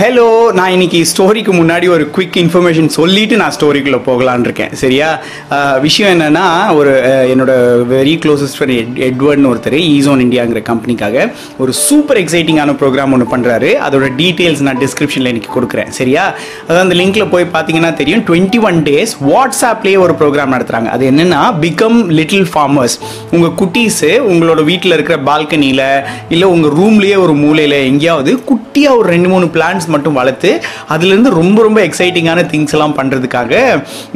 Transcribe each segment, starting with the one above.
Hello நான் இன்னைக்கு ஸ்டோரிக்கு முன்னாடி ஒரு குவிக் இன்ஃபர்மேஷன் சொல்லிட்டு நான் ஸ்டோரிக்குள்ளே போகலான்னு இருக்கேன். சரியா? விஷயம் என்னன்னா ஒரு என்னோட வெரி க்ளோசஸ்ட் ஃப்ரெண்ட் எட்வர்ட்னு ஒருத்தர் ஈசோன் இந்தியாங்கிற கம்பெனிக்காக ஒரு சூப்பர் எக்ஸைட்டிங்கான ப்ரோக்ராம் ஒன்று பண்ணுறாரு அதோட டீட்டெயில்ஸ் நான் டிஸ்கிரிப்ஷனில் இன்றைக்கி கொடுக்குறேன். சரியா? அதாவது அந்த லிங்க்கில் போய் பார்த்தீங்கன்னா தெரியும். டுவெண்ட்டி ஒன் டேஸ் வாட்ஸ்அப்லேயே ஒரு ப்ரோக்ராம் நடத்துகிறாங்க அது என்னென்னா பிகம் லிட்டில் ஃபார்மர்ஸ் உங்கள் குட்டீஸு உங்களோட வீட்டில் இருக்கிற பால்கனியில் இல்லை உங்கள் ரூம்லேயே ஒரு மூலையில் எங்கேயாவது குட்டியாக ஒரு ரெண்டு மூணு பிளான்ஸ் மட்டும் வளர்த்து அதுலேருந்து ரொம்ப ரொம்ப எக்ஸைட்டிங்கான திங்ஸ் எல்லாம் பண்ணுறதுக்காக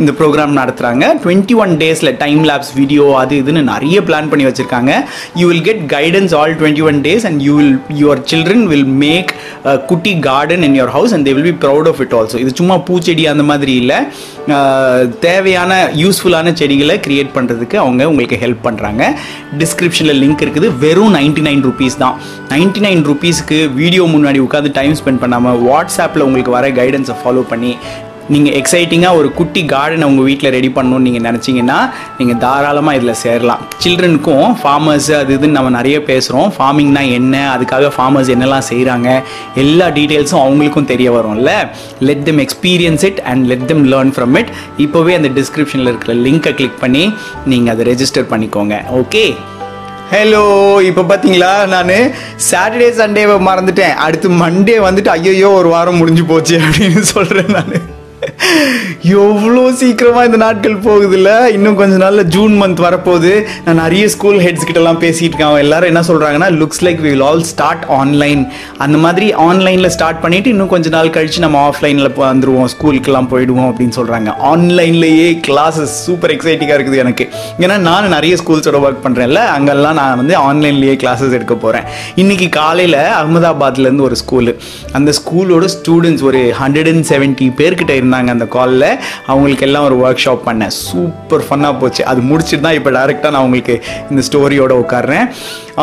இந்த ப்ரோக்ராம் நடத்துகிறாங்க டுவெண்ட்டி ஒன் டேஸில் டைம் லேப்ஸ் வீடியோ அது இதுன்னு நிறைய பிளான் பண்ணி வச்சுருக்காங்க. You will get guidance all twenty one days and you will your children will make குட்டி garden in your house and they will be proud of it also இது சும்மா பூச்செடி அந்த மாதிரி இல்லை. தேவையான யூஸ்ஃபுல்லான செடிகளை கிரியேட் பண்ணுறதுக்கு அவங்க உங்களுக்கு ஹெல்ப் பண்ணுறாங்க டிஸ்கிரிப்ஷனில் லிங்க் இருக்குது. வெறும் நைன்ட்டி நைன் ருபீஸ் தான். நைன்டி நைன் ருபீஸ்க்கு வீடியோ முன்னாடி உட்காந்து டைம் ஸ்பெண்ட் பண்ணாமல் வாட்ஸ்அப்பில் உங்களுக்கு வர கைடன்ஸை ஃபாலோ பண்ணி நீங்கள் எக்ஸைட்டிங்காக ஒரு குட்டி கார்டனை உங்கள் வீட்டில் ரெடி பண்ணணும்னு நீங்கள் நினச்சிங்கன்னா நீங்கள் தாராளமாக இதில் சேரலாம். சில்ட்ரனுக்கும் ஃபார்மர்ஸ் அது இதுன்னு நம்ம நிறைய பேசுகிறோம் ஃபார்மிங்னா என்ன? அதுக்காக ஃபார்மர்ஸ் என்னெல்லாம் செய்கிறாங்க எல்லா டீட்டெயில்ஸும் அவங்களுக்கும் தெரிய வரும்ல? Let them experience it and let them learn from it இப்போவே அந்த டிஸ்கிரிப்ஷனில் இருக்கிற லிங்க்கை கிளிக் பண்ணி நீங்கள் அதை ரெஜிஸ்டர் பண்ணிக்கோங்க. ஓகே ஹலோ இப்போ பார்த்தீங்களா நான் சாட்டர்டே சண்டேவை மறந்துட்டேன். அடுத்து மண்டே வந்துட்டு ஐயோ ஒரு வாரம் முடிஞ்சு போச்சு அப்படின்னு சொல்கிறேன் நான். எவ்வளோ சீக்கிரமாக இந்த நாட்கள் போகுதுல்ல? இன்னும் கொஞ்ச நாளில் ஜூன் மந்த் வரப்போகுது. நான் நிறைய ஸ்கூல் ஹெட்ஸ் கிட்டலாம் பேசிகிட்டு இருக்கேன். அவங்க எல்லாரும் என்ன சொல்கிறாங்கன்னா looks like we will all start online அந்த மாதிரி ஆன்லைனில் ஸ்டார்ட் பண்ணிவிட்டு இன்னும் கொஞ்ச நாள் கழிச்சு நம்ம ஆஃப்லைனில் வந்துடுவோம் ஸ்கூலுக்கெல்லாம் போயிடுவோம் அப்படின்னு சொல்கிறாங்க ஆன்லைன்லேயே கிளாஸஸ் சூப்பர் எக்ஸைட்டிங்காக இருக்குது எனக்கு. ஏன்னா நான் நிறைய ஸ்கூல்ஸோட ஒர்க் பண்ணுறேன்ல அங்கெல்லாம் நான் வந்து ஆன்லைன்லேயே கிளாஸஸ் எடுக்க போகிறேன் இன்னைக்கு காலையில் அகமதாபாத்லேருந்து ஒரு ஸ்கூலு அந்த ஸ்கூலோட ஸ்டூடெண்ட்ஸ் ஒரு ஹண்ட்ரட் அண்ட் செவன்ட்டி பேர்கிட்ட இருந்தாங்க அந்த காலில் அவங்களுக்கு எல்லாம் ஒரு ஒர்க் ஷாப் பண்ணேன். சூப்பர் ஃபன்னாக போச்சு. அது முடிச்சுட்டு தான் இப்போ டேரெக்டாக நான் உங்களுக்கு இந்த ஸ்டோரியோட உட்காடுறேன்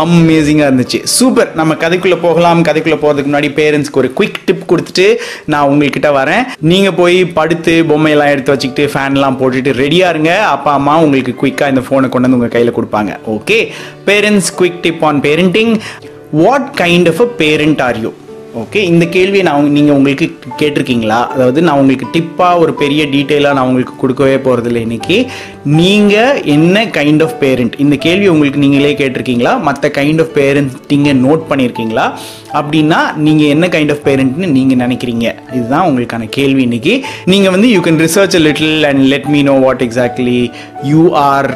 அமேசிங்காக இருந்துச்சு. சூப்பர் நம்ம கதைக்குள்ளே போகலாம். கதைக்குள்ளே போகிறதுக்கு முன்னாடி பேரண்ட்ஸ்க்கு ஒரு குயிக் டிப் கொடுத்துட்டு நான் உங்கள்கிட்ட வரேன். நீங்கள் போய் படுத்து பொம்மையெல்லாம் எடுத்து வச்சுக்கிட்டு ஃபேன்லாம் போட்டுட்டு ரெடியாக இருங்க. அப்பா அம்மா உங்களுக்கு குயிக்காக இந்த ஃபோனை கொண்டு வந்து உங்கள் கையில் கொடுப்பாங்க. Okay parents quick tip on parenting what kind of a parent are you okay இந்த கேள்வியை நான் நீங்கள் நீங்க உங்களுக்கு கேட்டிருக்கீங்களா? அதாவது நான் உங்களுக்கு டிப்பாக ஒரு பெரிய டீட்டெயிலாக நான் உங்களுக்கு கொடுக்கவே போகிறதில்ல இன்னைக்கு. நீங்கள் என்ன கைண்ட் ஆஃப் பேரண்ட் இந்த கேள்வி உங்களுக்கு நீங்களே கேட்டிருக்கீங்களா? மற்ற கைண்ட் ஆஃப் பேரண்டிங்கை நோட் பண்ணியிருக்கீங்களா அப்படின்னா நீங்கள் என்ன கைண்ட் ஆஃப் பேரண்ட்னு நீங்கள் நினைக்கிறீங்க? இதுதான் உங்களுக்கான கேள்வி இன்றைக்கி நீங்கள் வந்து you can research a little and let me know what exactly you are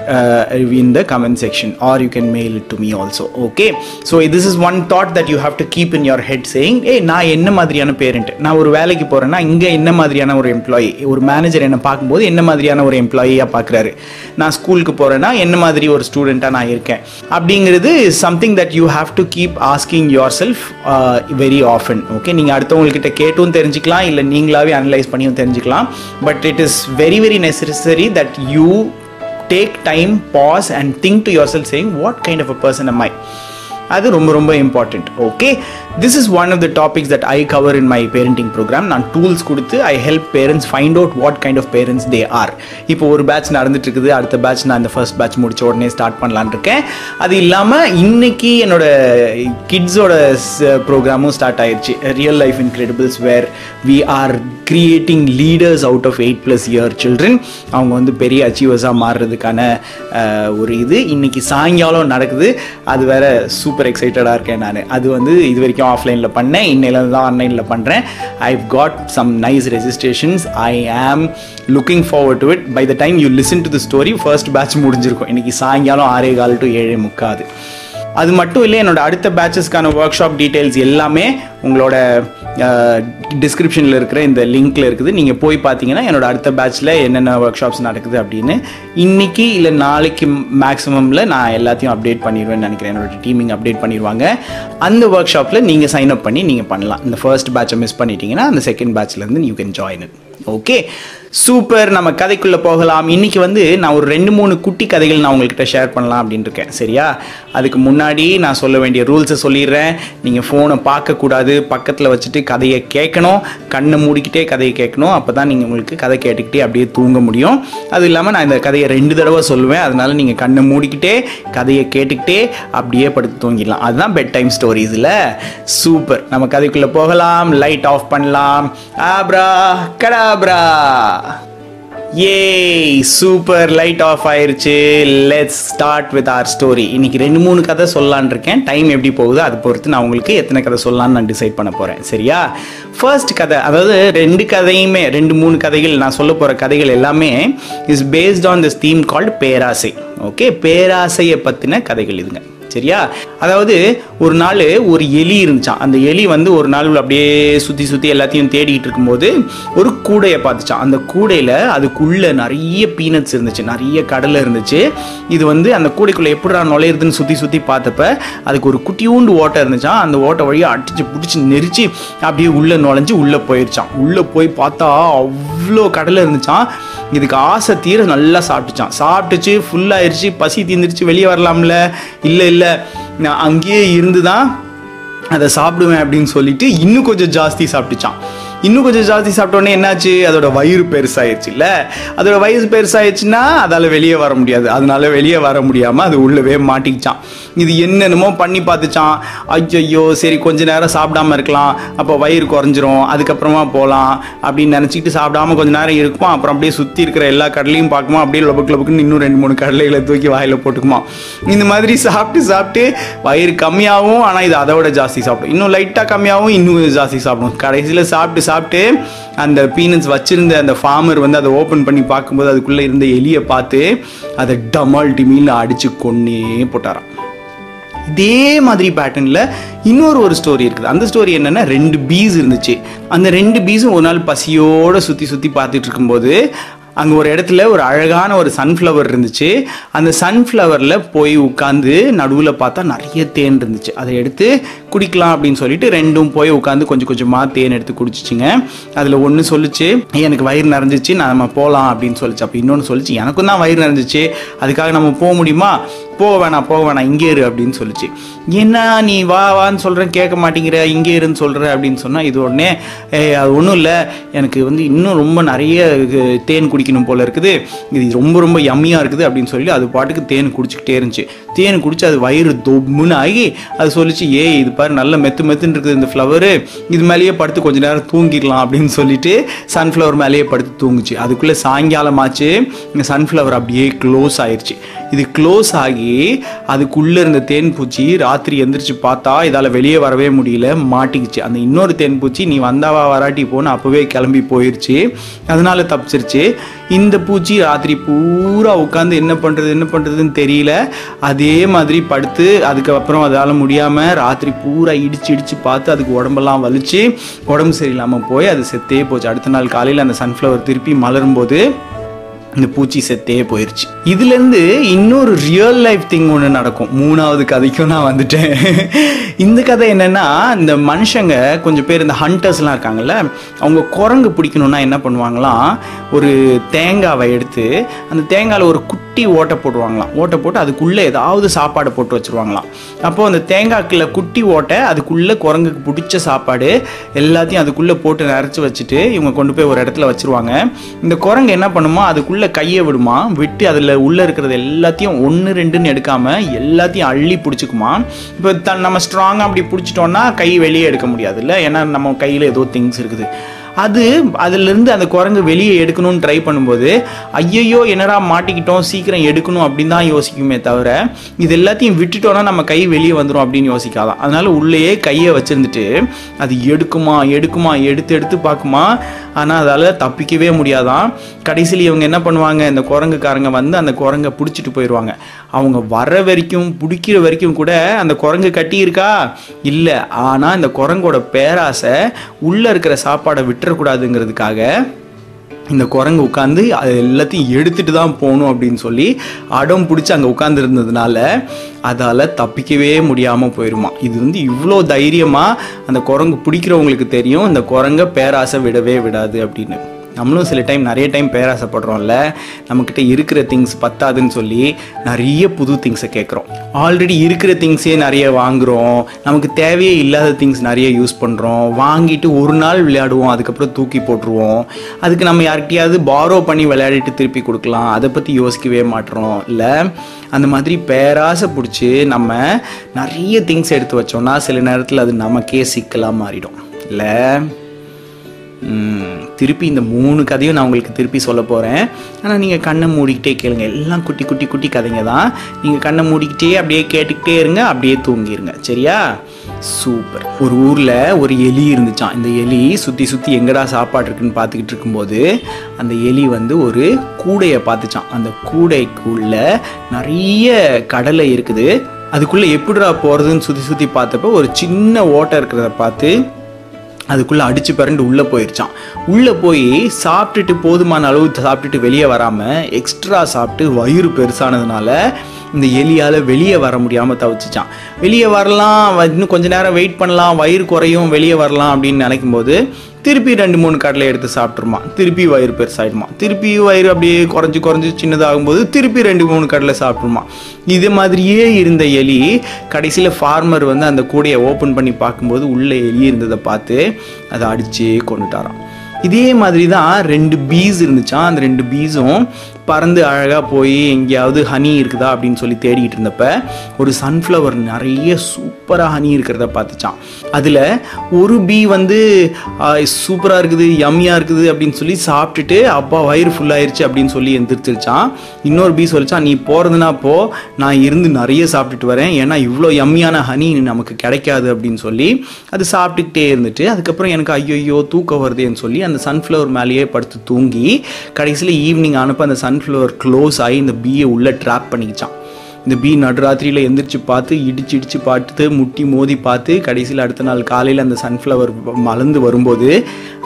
in the comment section or you can mail it to me also okay so this is one thought that you have to keep in your head saying ah நான் என்ன மாதிரியான parent நான் ஒரு வேலைக்கு போகிறேன்னா இங்கே என்ன மாதிரியான ஒரு எம்ப்ளாயி ஒரு மேனேஜர் என்னை பார்க்கும்போது என்ன மாதிரியான ஒரு எம்ப்ளாயியாக பார்க்குறாரு? நான் ஸ்கூலுக்கு போகிறேன்னா என்ன மாதிரி ஒரு ஸ்டூடெண்ட்டாக நான் இருக்கேன்? அப்படிங்கிறது something that you have to keep asking yourself very often okay நீங்கள் அடுத்தவங்கக்கிட்ட கேட்டும் தெரிஞ்சுக்கலாம் இல்லை நீங்களாவே அனலைஸ் பண்ணியும் தெரிஞ்சுக்கலாம். But it is very very necessary that you take time pause and think to yourself saying what kind of a person am I? அது ரொம்ப ரொம்ப important okay this is one of the topics that I cover in my parenting program நான் tools கொடுத்து I help parents find out what kind of parents they are இப்போ ஒரு batch நடந்துட்டு இருக்குது அடுத்த பேட்ச் நான் இந்த ஃபர்ஸ்ட் பேட்ச் முடிச்ச உடனே ஸ்டார்ட் பண்ணலான்னு இருக்கேன். அது இல்லாமல் இன்னைக்கு என்னோட கிட்ஸோட ப்ரோக்ராமும் ஸ்டார்ட் ஆயிடுச்சு real life incredibles where we are creating leaders out of eight plus year children அவங்க வந்து பெரிய அச்சீவர்ஸாக மாறுறதுக்கான ஒரு இது. இன்னைக்கு சாயங்காலம் நடக்குது. அது வேற சூப்பர் எக்ஸைட்டடாக இருக்கேன் நான். அது வந்து இது வரைக்கும் ஆஃப்லைனில் பண்ணேன் இன்னையிலேருந்து தான் ஆன்லைனில் பண்ணுறேன் I got some nice registrations I am looking forward to it by the time you listen to the story first batch முடிஞ்சிருக்கும். இன்னைக்கு சாயங்காலம் ஆறே கால் டு ஏழே முக்காது அது மட்டும் இல்லை என்னோட அடுத்த பேட்சஸ்க்கான ஒர்க் ஷாப் டீட்டெயில்ஸ் எல்லாமே உங்களோட டிஸ்கிரிப்ஷனில் இருக்கிற இந்த லிங்கில் இருக்குது. நீங்கள் போய் பார்த்தீங்கன்னா என்னோட அடுத்த பேட்ச்சில் என்னென்ன ஒர்க் ஷாப்ஸ் நடக்குது அப்படின்னு இன்றைக்கி இல்லை நாளைக்கு மேக்ஸிமமில் நான் எல்லாத்தையும் அப்டேட் பண்ணிடுவேன்னு நினைக்கிறேன். என்னோட டீமிங் அப்டேட் பண்ணிடுவாங்க. அந்த ஒர்க் ஷாப்பில் நீங்கள் சைன் அப் பண்ணி நீங்கள் பண்ணலாம். இந்த ஃபர்ஸ்ட் பேட்சை மிஸ் பண்ணிட்டீங்கன்னா அந்த second பேட்ச்லேருந்து you can join it okay super நம்ம கதைக்குள்ளே போகலாம். இன்றைக்கி வந்து நான் ஒரு ரெண்டு மூணு குட்டி கதைகள் நான் உங்கள்கிட்ட ஷேர் பண்ணலாம் அப்படின்னு இருக்கேன். சரியா? அதுக்கு முன்னாடி நான் சொல்ல வேண்டிய ரூல்ஸை சொல்லிடுறேன். நீங்கள் ஃபோனை பார்க்கக்கூடாது. பக்கத்தில் வச்சுட்டு கதையை கேட்கணும். கண்ணை மூடிக்கிட்டே கதையை கேட்கணும். அப்போ தான் நீங்கள் உங்களுக்கு கதை கேட்டுக்கிட்டே அப்படியே தூங்க முடியும். அது இல்லாமல் நான் இந்த கதையை ரெண்டு தடவை சொல்லுவேன். அதனால் நீங்கள் கண்ணை மூடிக்கிட்டே கதையை கேட்டுக்கிட்டே அப்படியே படுத்து தூங்கிடலாம். அதுதான் பெட் டைம் ஸ்டோரிஸில் சூப்பர். நம்ம கதைக்குள்ளே போகலாம். லைட் ஆஃப் பண்ணலாம். Abracadabra. ஏய் சூப்பர் லைட் ஆஃப் ஆயிருச்சு. Let's start with our story இன்னைக்கு ரெண்டு மூணு கதை சொல்லான் இருக்கேன். டைம் எப்படி போகுதோ அதை பொறுத்து நான் உங்களுக்கு எத்தனை கதை சொல்லலாம்னு நான் டிசைட் பண்ண போகிறேன் சரியா? ஃபர்ஸ்ட் கதை அதாவது ரெண்டு கதையுமே ரெண்டு மூணு கதைகள் நான் சொல்ல போகிற கதைகள் எல்லாமே is based on this theme called பேராசை. ஓகே பேராசையை பற்றின கதைகள் இதுங்க. சரியா? அதாவது ஒரு நாள் ஒரு எலி இருந்துச்சான் அந்த எலி வந்து ஒரு நாள் அப்படியே சுற்றி சுற்றி எல்லாத்தையும் தேடிட்டு இருக்கும்போது ஒரு கூடையை பார்த்துச்சான் அந்த கூடையில் அதுக்குள்ளே நிறைய பீனட்ஸ் இருந்துச்சு. நிறைய கடலை இருந்துச்சு. இது வந்து அந்த கூடைக்குள்ளே எப்படிடா நுழையிறதுன்னு சுற்றி சுற்றி பார்த்தப்ப அதுக்கு ஒரு குட்டியூண்டு ஓட்டை இருந்துச்சான் அந்த ஓட்டை வழியாக அடிச்சு பிடிச்சி நெரிச்சு அப்படியே உள்ளே நுழைஞ்சு உள்ளே போயிருச்சான் உள்ளே போய் பார்த்தா அவ்வளோ கடலை இருந்துச்சான் இதுக்கு ஆசை தீர நல்லா சாப்பிட்டுச்சான் சாப்பிட்டுச்சு ஃபுல்லாயிருச்சு பசி தீர்ந்துருச்சு வெளியே வரலாம்ல. இல்லை இல்லை. நான் அங்கேயே இருந்து தான் அதை சாப்பிடுவேன் அப்படின்னு சொல்லிட்டு இன்னும் கொஞ்சம் ஜாஸ்தி சாப்பிட்டுச்சான் இன்னும் கொஞ்சம் ஜாஸ்தி சாப்பிட்டோன்னே என்னாச்சு? அதோட வயிறு பெருசாயிடுச்சு இல்லை அதோட வயிறு பெருசாயிடுச்சுன்னா அதால் வெளியே வர முடியாது. அதனால வெளியே வர முடியாமல் அது உள்ளவே மாட்டிக்கிச்சான் இது என்னென்னமோ பண்ணி பார்த்துச்சான் ஐயோ சரி கொஞ்ச நேரம் சாப்பிடாம இருக்கலாம். அப்போ வயிறு குறைஞ்சிரும். அதுக்கப்புறமா போகலாம் அப்படின்னு நினச்சிக்கிட்டு சாப்பிடாம கொஞ்ச நேரம் இருக்குமா? அப்புறம் அப்படியே சுற்றி இருக்கிற எல்லா கடலையும் பார்க்குமா? அப்படியே லபக்கு லபக்குன்னு இன்னும் ரெண்டு மூணு கடலைகளை தூக்கி வாயில் போட்டுக்குமா? இந்த மாதிரி சாப்பிட்டு சாப்பிட்டு வயிறு கம்மியாகவும் ஆனால் இது அதை விட ஜாஸ்தி சாப்பிடும். இன்னும் லைட்டாக கம்மியாகவும் இன்னும் ஜாஸ்தி சாப்பிடும். கடைசியில் சாப்பிட்டு சாப்பிட்டு அந்த பீனட்ஸ் வச்சிருந்த அந்த ஃபார்மர் வந்து அதை ஓப்பன் பண்ணி பார்க்கும்போது அதுக்குள்ளே இருந்த எலியை பார்த்து அதை டமால் டிமின்னு அடித்து கொன்னே போட்டாராம். இதே மாதிரி பேட்டர்னில் இன்னொரு ஒரு ஸ்டோரி இருக்குது. அந்த ஸ்டோரி என்னென்னா ரெண்டு பீஸ் இருந்துச்சு. அந்த ரெண்டு பீஸும் ஒரு நாள் பசியோடு சுற்றி சுற்றி பார்த்துட்டு இருக்கும்போது அங்கே ஒரு இடத்துல ஒரு அழகான ஒரு சன்ஃப்ளவர் இருந்துச்சு. அந்த சன்ஃப்ளவரில் போய் உட்காந்து நடுவில் பார்த்தா நிறைய தேன் இருந்துச்சு. அதை எடுத்து குடிக்கலாம் அப்படின்னு சொல்லிட்டு ரெண்டும் போய் உட்காந்து கொஞ்சம் கொஞ்சமாக தேன் எடுத்து குடிச்சிச்சிங்க. அதில் ஒன்று சொல்லிச்சு எனக்கு வயிறு நிறைஞ்சிச்சு நம்ம போகலாம் அப்படின்னு சொல்லிச்சு. அப்போ இன்னொன்று சொல்லிச்சு எனக்கும் தான் வயிறு நிறைஞ்சிச்சு அதுக்காக நம்ம போக முடியுமா? போக வேணாம் போக வேணாம் இங்கே இரு அப்படின்னு சொல்லிச்சு. என்ன நீ வா வான்னு சொல்கிறேன் கேட்க மாட்டேங்கிற இங்கே இருன்னு சொல்கிற அப்படின்னு சொன்னால் இது உடனே அது ஒன்றும் இல்லை எனக்கு வந்து இன்னும் ரொம்ப நிறைய இது, தேன் குடிக்கணும் போல் இருக்குது. இது ரொம்ப ரொம்ப யம்மியாக இருக்குது அப்படின்னு சொல்லி அது பாட்டுக்கு தேன் குடிச்சிக்கிட்டே இருந்துச்சு. தேன் குடிச்சு அது வயிறு தொம்முன்னு ஆகி அது சொல்லிச்சு ஏய் இது பாரு நல்ல மெத்து மெத்துன்னு இருக்குது இந்த ஃப்ளவரு இது மேலேயே படுத்து கொஞ்ச நேரம் தூங்கிடலாம் அப்படின்னு சொல்லிட்டு சன்ஃப்ளவர் மேலேயே படுத்து தூங்குச்சு. அதுக்குள்ளே சாயங்காலம் ஆச்சு இந்த சன்ஃப்ளவர் அப்படியே க்ளோஸ் ஆயிடுச்சு இது க்ளோஸ் ஆகி அதுக்குள்ளே இருந்த தேன் பூச்சி ராத்திரி எந்திரிச்சு பார்த்தா இதால் வெளியே வரவே முடியல மாட்டிக்கிச்சு. அந்த இன்னொரு தேன் பூச்சி நீ வந்தாவா வராட்டி போன்னு அப்போவே கிளம்பி போயிடுச்சு அதனால தப்பிச்சிருச்சு. இந்த பூச்சி ராத்திரி பூரா உட்காந்து என்ன பண்ணுறது என்ன பண்ணுறதுன்னு தெரியல. அதே மாதிரி படுத்து அதுக்கப்புறம் அதால் முடியாமல் ராத்திரி பூரா இடிச்சு இடிச்சு பார்த்து அதுக்கு உடம்பெல்லாம் வலிச்சு உடம்பு சரியில்லாமல் போய் அது செத்தே போச்சு. அடுத்த நாள் காலையில் அந்த சன்ஃப்ளவர் திருப்பி மலரும்போது இந்த பூச்சி செத்தே போயிருச்சு. இதுலேருந்து இன்னொரு ரியல் லைஃப் திங் ஒன்று நடக்கும். மூணாவது கதைக்கும் நான் வந்துட்டேன். இந்த கதை என்னன்னா இந்த மனுஷங்க கொஞ்சம் பேர் இந்த ஹண்டர்ஸ்லாம் இருக்காங்கல்ல அவங்க குரங்கு பிடிக்கணும்னா என்ன பண்ணுவாங்களாம் ஒரு தேங்காவை எடுத்து அந்த தேங்காயில் ஒரு குட்டி ஓட்டை போடுவாங்களாம். ஓட்டை போட்டு அதுக்குள்ளே ஏதாவது சாப்பாடு போட்டு வச்சுருவாங்களாம். அப்போது அந்த தேங்காய்க்குள்ள குட்டி ஓட்டை அதுக்குள்ளே குரங்குக்கு பிடிச்ச சாப்பாடு எல்லாத்தையும் அதுக்குள்ளே போட்டு நிறச்சி வச்சுட்டு இவங்க கொண்டு போய் ஒரு இடத்துல வச்சுருவாங்க. இந்த குரங்கு என்ன பண்ணுமோ அதுக்குள்ளே கையை விடுமா விட்டு அதில் உள்ளே இருக்கிறது எல்லாத்தையும் ஒன்று ரெண்டுன்னு எடுக்காம எல்லாத்தையும் அள்ளி பிடிச்சிக்குமா. இப்போ த நம்ம ஸ்ட்ராங்காக அப்படி பிடிச்சிட்டோன்னா கை வெளியே எடுக்க முடியாதுல்ல? ஏன்னா நம்ம கையில் ஏதோ திங்ஸ் இருக்குது. அது அதிலிருந்து அந்த குரங்கு வெளியே எடுக்கணும்னு ட்ரை பண்ணும்போது ஐயையோ என்னடா மாட்டிக்கிட்டோம் சீக்கிரம் எடுக்கணும் அப்படின்னு தான் யோசிக்குமே தவிர இது எல்லாத்தையும் விட்டுட்டோன்னா நம்ம கை வெளியே வந்துடும் அப்படின்னு யோசிக்காதான் அதனால் உள்ளேயே கையை வச்சுருந்துட்டு அது எடுக்குமா எடுக்குமா எடுத்து எடுத்து பார்க்குமா ஆனால் அதால் தப்பிக்கவே முடியாதான் கடைசியில் இவங்க என்ன பண்ணுவாங்க இந்த குரங்குக்காரங்க வந்து அந்த குரங்கை பிடிச்சிட்டு போயிடுவாங்க அவங்க வர வரைக்கும் பிடிக்கிற வரைக்கும் கூட அந்த குரங்கு கட்டியிருக்கா? இல்லை. ஆனால் இந்த குரங்கோட பேராசை உள்ளே இருக்கிற சாப்பாடை விட்டு விட்டுறக்கூடாதுங்கிறதுக்காக இந்த குரங்கு உட்காந்து அது எல்லாத்தையும் எடுத்துட்டு தான் போகணும் அப்படின்னு சொல்லி அடம் பிடிச்சி அங்கே உட்காந்துருந்ததுனால அதால் தப்பிக்கவே முடியாமல் போயிடுமா இது வந்து இவ்வளோ தைரியமாக அந்த குரங்கு பிடிக்கிறவங்களுக்கு தெரியும் இந்த குரங்கை பேராசை விடவே விடாது அப்படின்னு. நம்மளும் சில டைம் நிறைய டைம் பேராசைப்படுறோம்ல நம்மக்கிட்ட இருக்கிற திங்ஸ் பத்தாதுன்னு சொல்லி நிறைய புது திங்ஸை கேட்குறோம் ஆல்ரெடி இருக்கிற திங்ஸே நிறைய வாங்குகிறோம் நமக்கு தேவையே இல்லாத திங்ஸ் நிறைய யூஸ் பண்ணுறோம் வாங்கிட்டு ஒரு நாள் விளையாடுவோம் அதுக்கப்புறம் தூக்கி போட்டுருவோம். அதுக்கு நம்ம யார்கிட்டயாவது பாரோ பண்ணி விளையாடிட்டு திருப்பி கொடுக்கலாம். அதை பற்றி யோசிக்கவே மாட்டுறோம் இல்லை அந்த மாதிரி பேராசை பிடிச்சி நம்ம நிறைய திங்ஸ் எடுத்து வச்சோம்னா சில நேரத்தில் அது நமக்கே சிக்கலாக மாறிடும். இல்லை? திருப்பி இந்த மூணு கதையும் நான் உங்களுக்கு திருப்பி சொல்ல போகிறேன் ஆனால் நீங்கள் கண்ணை மூடிக்கிட்டே கேளுங்க. எல்லாம் குட்டி குட்டி குட்டி கதைங்க தான். நீங்கள் கண்ணை மூடிக்கிட்டே அப்படியே கேட்டுக்கிட்டே இருங்க அப்படியே தூங்கிடுங்க சரியா? சூப்பர். ஒரு ஊரில் ஒரு எலி இருந்துச்சான் இந்த எலி சுற்றி சுற்றி எங்கடா சாப்பாடு இருக்குன்னு பார்த்துக்கிட்டு இருக்கும்போது அந்த எலி வந்து ஒரு கூடையை பார்த்துச்சான் அந்த கூடைக்குள்ள நிறைய கடலை இருக்குது. அதுக்குள்ளே எப்படிடா போகிறதுன்னு சுற்றி சுற்றி பார்த்தப்ப ஒரு சின்ன ஓட்டை இருக்கிறத பார்த்து அதுக்குள்ளே அடித்து பிறண்டு உள்ளே போயிடுச்சான் உள்ளே போய் சாப்பிட்டுட்டு போதுமான அளவு சாப்பிட்டுட்டு வெளியே வராமல் எக்ஸ்ட்ரா சாப்பிட்டு வயிறு பெருசானதுனால இந்த எலியால் வெளியே வர முடியாமல் தவிச்சிச்சான் வெளியே வரலாம் இன்னும் கொஞ்ச நேரம் வெயிட் பண்ணலாம் வயிறு குறையும் வெளியே வரலாம் அப்படின்னு நினைக்கும் போது திருப்பி ரெண்டு மூணு கடலை எடுத்து சாப்பிட்ருமா திருப்பி வயிறு பெருசாயிடுமா. திருப்பி வயிறு அப்படியே குறைஞ்சி குறைஞ்சி சின்னதாகும்போது திருப்பி ரெண்டு மூணு கடலை சாப்பிட்ருமா இது மாதிரியே இருந்த எலி கடைசியில் ஃபார்மர் வந்து அந்த கூடையை ஓப்பன் பண்ணி பார்க்கும்போது உள்ளே எலி இருந்ததை பார்த்து அதை அடிச்சே கொண்டுட்டாராம் இதே மாதிரி தான் ரெண்டு பீஸ் இருந்துச்சான் அந்த ரெண்டு பீஸும் பறந்து அழகாக போய் எங்கேயாவது ஹனி இருக்குதா அப்படின்னு சொல்லி தேடிக்கிட்டு இருந்தப்ப ஒரு சன்ஃப்ளவர் நிறைய சூப்பராக ஹனி இருக்கிறத பார்த்துச்சான் அதில் ஒரு பீ வந்து சூப்பராக இருக்குது யம்மியாக இருக்குது அப்படின்னு சொல்லி சாப்பிட்டுட்டு அப்பா வயிறு ஃபுல்லாயிருச்சு அப்படின்னு சொல்லி எந்திரிச்சிருச்சான் இன்னொரு பீ சொல்லிச்சான் நீ போகிறதுனா போ நான் இருந்து நிறைய சாப்பிட்டுட்டு வரேன். ஏன்னா இவ்வளோ யம்மியான ஹனி நமக்கு கிடைக்காது அப்படின்னு சொல்லி அது சாப்பிட்டுக்கிட்டே இருந்துட்டு அதுக்கப்புறம் எனக்கு ஐயோ தூக்கம் வருதேன்னு சொல்லி அந்த சன்ஃப்ளவர் மேலேயே படுத்து தூங்கி கடைசியில் ஈவினிங் அனுப்ப அந்த சன்ஃப்ளவர் க்ளோஸ் ஆகி இந்த பீயை உள்ளே ட்ராப் பண்ணிக்கிச்சான் இந்த பீ நடுராத்திரியில் எந்திரிச்சு பார்த்து இடிச்சு இடிச்சு பார்த்து முட்டி மோதி பார்த்து கடைசியில் அடுத்த நாள் காலையில் அந்த சன்ஃப்ளவர் மலர்ந்து வரும்போது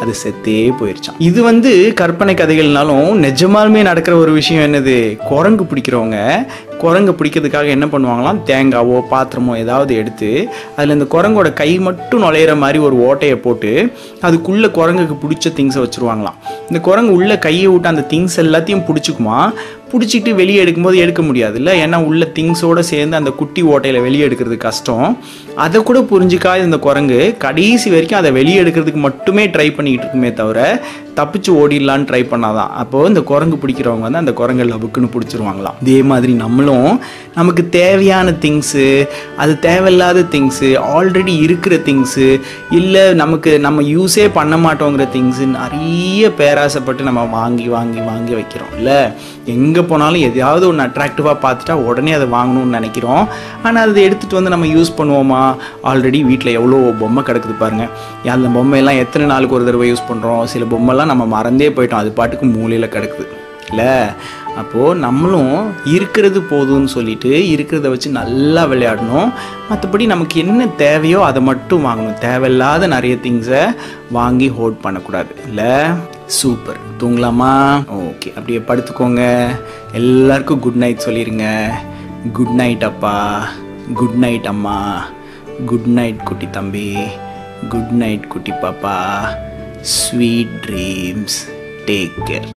அது செத்தே போயிருச்சான் இது வந்து கற்பனை கதைகள்னாலும் நிஜமாலுமே நடக்கிற ஒரு விஷயம் என்னது? குரங்கு பிடிக்கிறவங்க குரங்கு பிடிக்கிறதுக்காக என்ன பண்ணுவாங்களாம்? தேங்காவோ பாத்திரமோ ஏதாவது எடுத்து அதில் இந்த குரங்கோட கை மட்டும் நுழையிற மாதிரி ஒரு ஓட்டையை போட்டு அதுக்குள்ளே குரங்குக்கு பிடிச்ச திங்ஸை வச்சுருவாங்களாம். இந்த குரங்கு உள்ளே கையை விட்டு அந்த திங்ஸ் எல்லாத்தையும் பிடிச்சிக்குமா? பிடிச்சிட்டு வெளியே எடுக்கும்போது எடுக்க முடியாது இல்லை ஏன்னா உள்ள திங்ஸோடு சேர்ந்து அந்த குட்டி ஓட்டையில் வெளியே எடுக்கிறது கஷ்டம். அதை கூட புரிஞ்சிக்காது இந்த குரங்கு. கடைசி வரைக்கும் அதை வெளியே எடுக்கிறதுக்கு மட்டுமே ட்ரை பண்ணிக்கிட்டு இருக்குமே தவிர தப்பிச்சு ஓடிடலான்னு ட்ரை பண்ணாதான். அப்போது இந்த குரங்கு பிடிக்கிறவங்க வந்து அந்த குரங்கை லவுக்குன்னு பிடிச்சிருவாங்களாம். இதே மாதிரி நம்மளும் நமக்கு தேவையான திங்ஸு அது தேவையில்லாத திங்ஸு ஆல்ரெடி இருக்கிற திங்ஸு இல்லை நமக்கு நம்ம யூஸே பண்ண மாட்டோங்கிற திங்ஸு நிறைய பேராசைப்பட்டு நம்ம வாங்கி வாங்கி வாங்கி வைக்கிறோம். இல்லை எங்கே போனாலும் எதையாவது ஒன்று அட்ராக்டிவாக பார்த்துட்டா உடனே அதை வாங்கணும்னு நினைக்கிறோம். ஆனால் அதை எடுத்துகிட்டு வந்து நம்ம யூஸ் பண்ணுவோமா? ஆல்ரெடி வீட்டில் எவ்வளோ பொம்மை கிடக்குது பாருங்கள் அந்த பொம்மையெல்லாம் எத்தனை நாளுக்கு ஒரு தடவை யூஸ் பண்ணுறோம் சில பொம்மைலாம் நம்ம மறந்தே போயிட்டோம். அது பாட்டுக்கு மூலையில் கிடக்குது. இல்லை அப்போது நம்மளும் இருக்கிறது போதும்னு சொல்லிட்டு இருக்கிறத வச்சு நல்லா விளையாடணும். மற்றபடி நமக்கு என்ன தேவையோ அதை மட்டும் வாங்கணும். தேவையில்லாத நிறைய திங்ஸை வாங்கி ஹோல்ட் பண்ணக்கூடாது. இல்லை சூப்பர் தூங்கலாமா? ஓகே அப்படியே படுத்துக்கோங்க. எல்லாருக்கும் குட் நைட் சொல்லிடுங்க குட் நைட் அப்பா. குட் நைட் அம்மா. குட் நைட் குட்டி தம்பி. குட் நைட் குட்டி பாப்பா. sweet dreams. Take care.